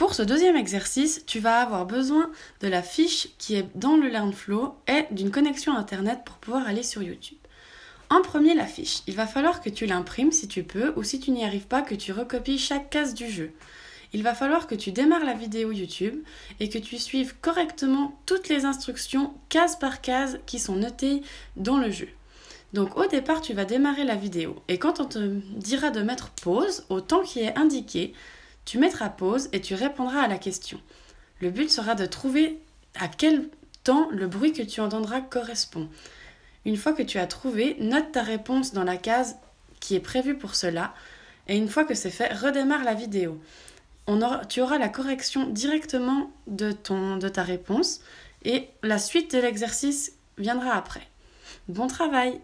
Pour ce deuxième exercice, tu vas avoir besoin de la fiche qui est dans le LearnFlow et d'une connexion Internet pour pouvoir aller sur YouTube. En premier, la fiche. Il va falloir que tu l'imprimes si tu peux, ou si tu n'y arrives pas, que tu recopies chaque case du jeu. Il va falloir que tu démarres la vidéo YouTube et que tu suives correctement toutes les instructions case par case qui sont notées dans le jeu. Donc au départ, tu vas démarrer la vidéo et quand on te dira de mettre pause au temps qui est indiqué, tu mettras pause et tu répondras à la question. Le but sera de trouver à quel temps le bruit que tu entendras correspond. Une fois que tu as trouvé, note ta réponse dans la case qui est prévue pour cela et une fois que c'est fait, redémarre la vidéo. tu auras la correction directement de, ton, de ta réponse et la suite de l'exercice viendra après. Bon travail